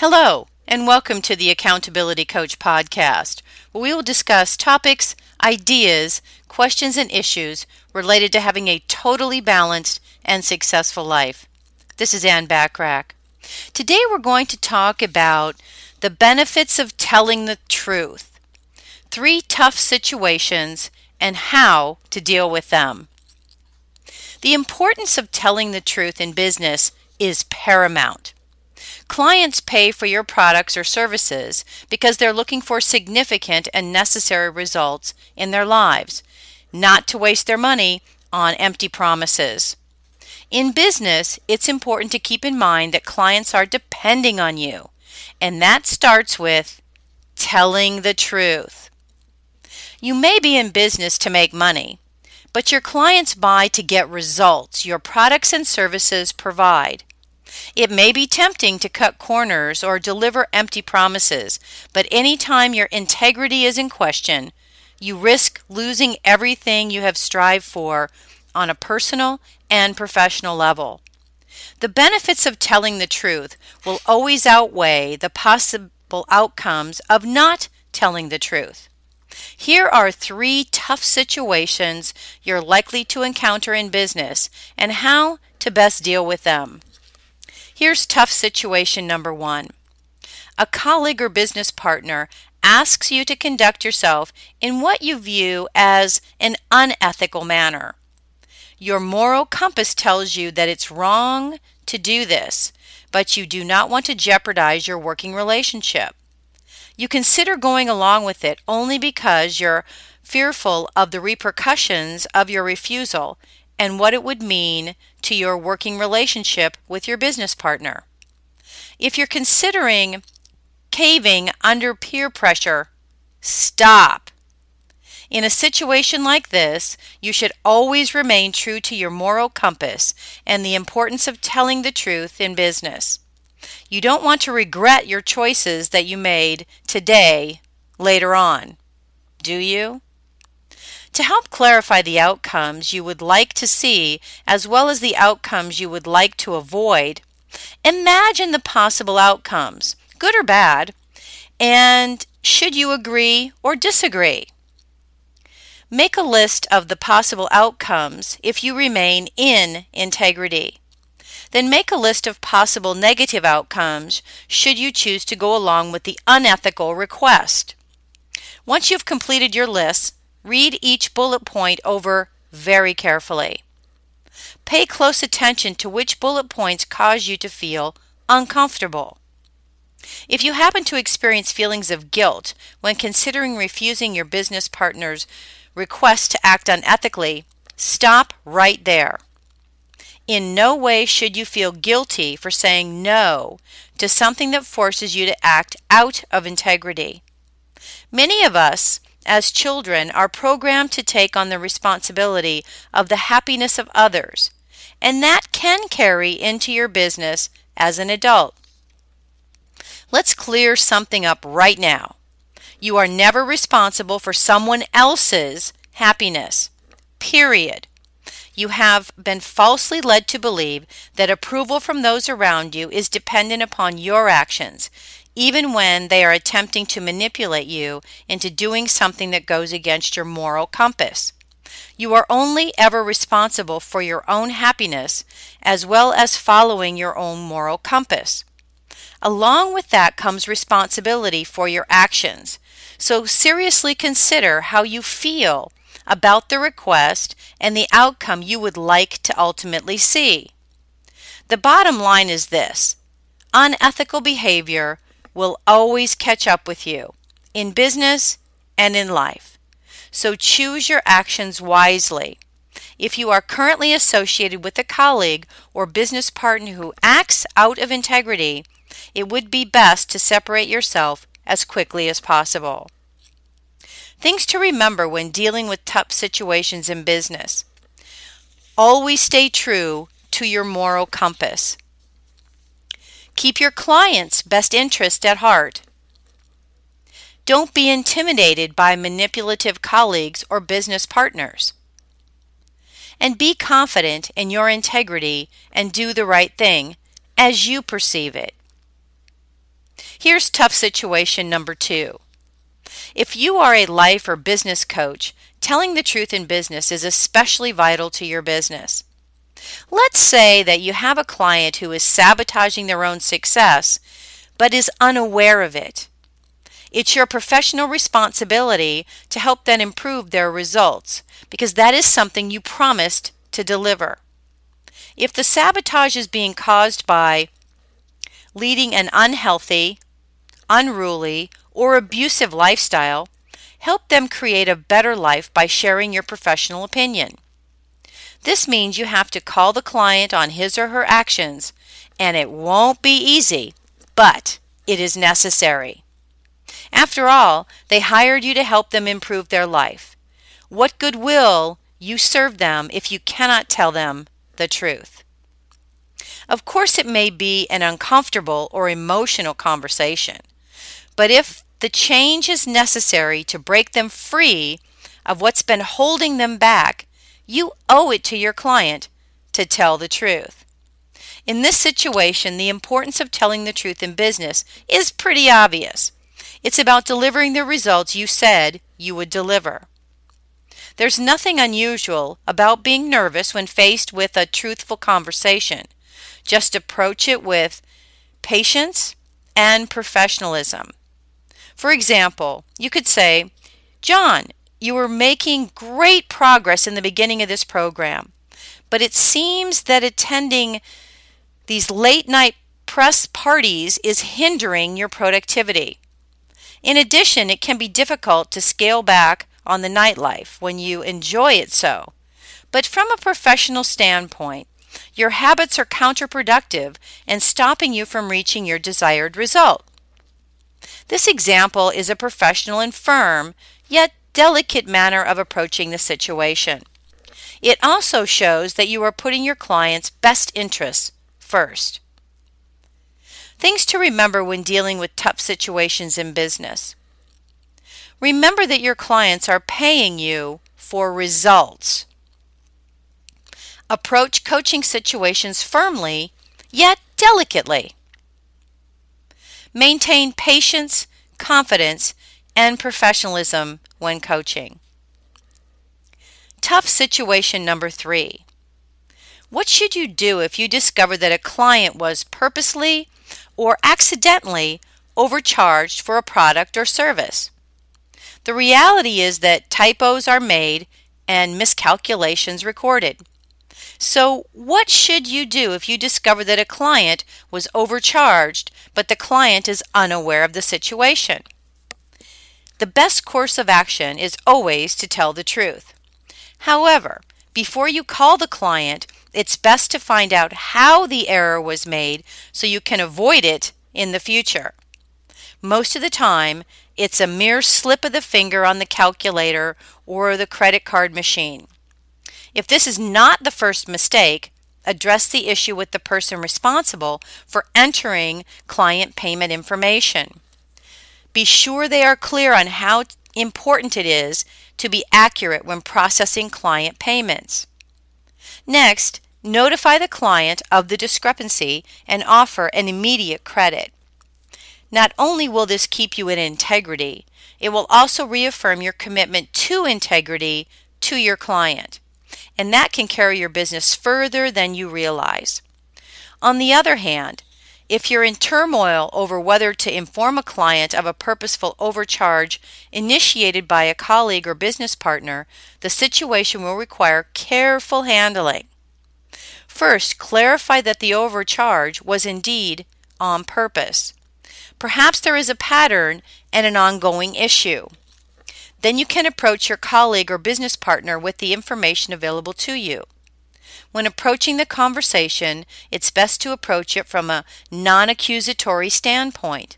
Hello, and welcome to the Accountability Coach podcast, where we will discuss topics, ideas, questions, and issues related to having a totally balanced and successful life. This is Ann Bachrach. Today we're going to talk about the benefits of telling the truth, three tough situations, and how to deal with them. The importance of telling the truth in business is paramount. Clients pay for your products or services because they're looking for significant and necessary results in their lives, not to waste their money on empty promises. In business, it's important to keep in mind that clients are depending on you, and that starts with telling the truth. You may be in business to make money, but your clients buy to get results your products and services provide. It may be tempting to cut corners or deliver empty promises, but any time your integrity is in question, you risk losing everything you have strived for on a personal and professional level. The benefits of telling the truth will always outweigh the possible outcomes of not telling the truth. Here are three tough situations you're likely to encounter in business and how to best deal with them. Here's tough situation number one. A colleague or business partner asks you to conduct yourself in what you view as an unethical manner. Your moral compass tells you that it's wrong to do this, but you do not want to jeopardize your working relationship. You consider going along with it only because you're fearful of the repercussions of your refusal and what it would mean to your working relationship with your business partner. If you're considering caving under peer pressure, stop. In a situation like this, you should always remain true to your moral compass and the importance of telling the truth in business. You don't want to regret your choices that you made today later on, do you? To help clarify the outcomes you would like to see, as well as the outcomes you would like to avoid, imagine the possible outcomes, good or bad, and should you agree or disagree? Make a list of the possible outcomes if you remain in integrity. Then make a list of possible negative outcomes should you choose to go along with the unethical request. Once you've completed your list, Read each bullet point over very carefully. Pay close attention to which bullet points cause you to feel uncomfortable. If you happen to experience feelings of guilt when considering refusing your business partner's request to act unethically, stop right there. In no way should you feel guilty for saying no to something that forces you to act out of integrity. Many of us as children are programmed to take on the responsibility of the happiness of others, and that can carry into your business as an adult. Let's clear something up right now. You are never responsible for someone else's happiness. Period. You have been falsely led to believe that approval from those around you is dependent upon your actions, even when they are attempting to manipulate you into doing something that goes against your moral compass. You are only ever responsible for your own happiness as well as following your own moral compass. Along with that comes responsibility for your actions. So seriously consider how you feel about the request and the outcome you would like to ultimately see. The bottom line is this unethical behavior will always catch up with you in business and in life. So choose your actions wisely. If you are currently associated with a colleague or business partner who acts out of integrity, it would be best to separate yourself as quickly as possible. Things to remember when dealing with tough situations in business. Always stay true to your moral compass. Keep your client's best interest at heart. Don't be intimidated by manipulative colleagues or business partners. And be confident in your integrity and do the right thing as you perceive it. Here's tough situation number two. If you are a life or business coach, telling the truth in business is especially vital to your business. Let's say that you have a client who is sabotaging their own success but is unaware of it. It's your professional responsibility to help them improve their results because that is something you promised to deliver. If the sabotage is being caused by leading an unhealthy, unruly, or abusive lifestyle, help them create a better life by sharing your professional opinion. This means you have to call the client on his or her actions, and it won't be easy, but it is necessary. After all, they hired you to help them improve their life. What good will you serve them if you cannot tell them the truth? Of course, it may be an uncomfortable or emotional conversation, but if the change is necessary to break them free of what's been holding them back, you owe it to your client to tell the truth. In this situation, the importance of telling the truth in business is pretty obvious. It's about delivering the results you said you would deliver. There's nothing unusual about being nervous when faced with a truthful conversation. Just approach it with patience and professionalism. For example, you could say, John, you were making great progress in the beginning of this program, but it seems that attending these late night press parties is hindering your productivity. In addition, it can be difficult to scale back on the nightlife when you enjoy it so. But from a professional standpoint, your habits are counterproductive and stopping you from reaching your desired result. This example is a professional and firm, yet delicate manner of approaching the situation. It also shows that you are putting your client's best interests first. Things to remember when dealing with tough situations in business. Remember that your clients are paying you for results. Approach coaching situations firmly, yet delicately. Maintain patience, confidence, and professionalism when coaching. Tough situation number three. What should you do if you discover that a client was purposely or accidentally overcharged for a product or service. The reality is that typos are made and miscalculations recorded. So, what should you do if you discover that a client was overcharged but the client is unaware of the situation? The best course of action is always to tell the truth. However, before you call the client, it's best to find out how the error was made so you can avoid it in the future. Most of the time, it's a mere slip of the finger on the calculator or the credit card machine. If this is not the first mistake, address the issue with the person responsible for entering client payment information. Be sure they are clear on how important it is to be accurate when processing client payments. Next, notify the client of the discrepancy and offer an immediate credit. Not only will this keep you in integrity, it will also reaffirm your commitment to integrity to your client. And that can carry your business further than you realize. On the other hand, if you're in turmoil over whether to inform a client of a purposeful overcharge initiated by a colleague or business partner, the situation will require careful handling. First, clarify that the overcharge was indeed on purpose. Perhaps there is a pattern and an ongoing issue. Then you can approach your colleague or business partner with the information available to you. When approaching the conversation, it's best to approach it from a non accusatory standpoint.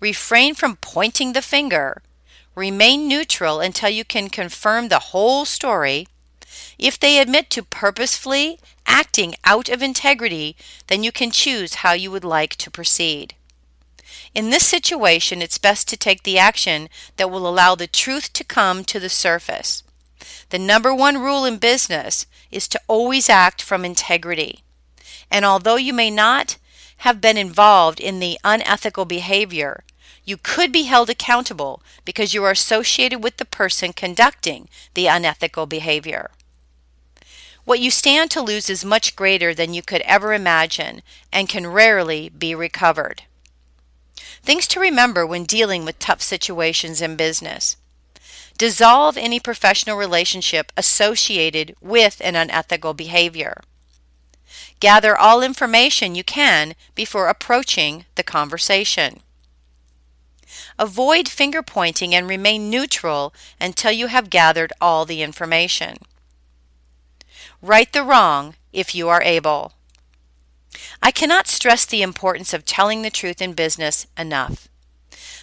Refrain from pointing the finger. Remain neutral until you can confirm the whole story. If they admit to purposefully acting out of integrity, then you can choose how you would like to proceed. In this situation, it's best to take the action that will allow the truth to come to the surface. The number one rule in business is to always act from integrity. And although you may not have been involved in the unethical behavior, you could be held accountable because you are associated with the person conducting the unethical behavior. What you stand to lose is much greater than you could ever imagine and can rarely be recovered. Things to remember when dealing with tough situations in business. Dissolve any professional relationship associated with an unethical behavior. Gather all information you can before approaching the conversation. Avoid finger pointing and remain neutral until you have gathered all the information. Right the wrong if you are able. I cannot stress the importance of telling the truth in business enough.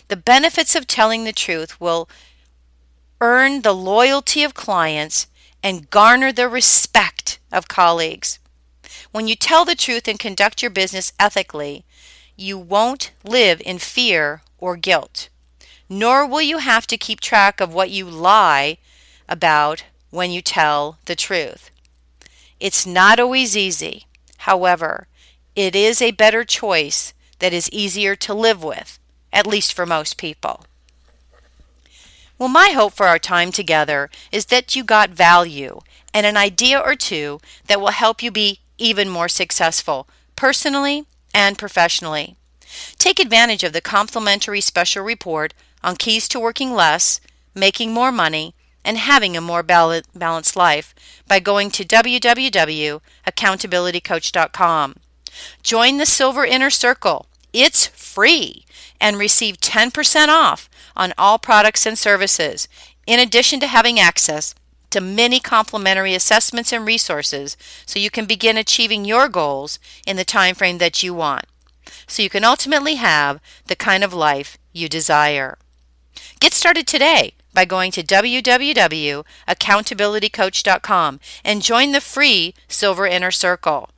The benefits of telling the truth will earn the loyalty of clients and garner the respect of colleagues. When you tell the truth and conduct your business ethically, you won't live in fear or guilt, nor will you have to keep track of what you lie about when you tell the truth. It's not always easy. However, it is a better choice that is easier to live with, at least for most people. Well, my hope for our time together is that you got value and an idea or two that will help you be even more successful, personally and professionally. Take advantage of the complimentary special report on keys to working less, making more money, and having a more balanced life by going to www.accountabilitycoach.com. Join the Silver Inner Circle. It's free and receive 10% off on all products and services, in addition to having access to many complimentary assessments and resources so you can begin achieving your goals in the time frame that you want so you can ultimately have the kind of life you desire. Get started today by going to www.accountabilitycoach.com and join the free Silver Inner Circle.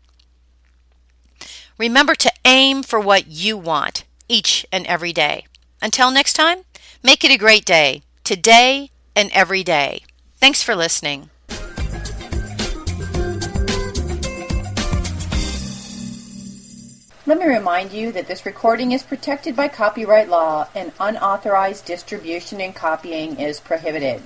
Remember to aim for what you want each and every day. Until next time, make it a great day, today and every day. Thanks for listening. Let me remind you that this recording is protected by copyright law and unauthorized distribution and copying is prohibited.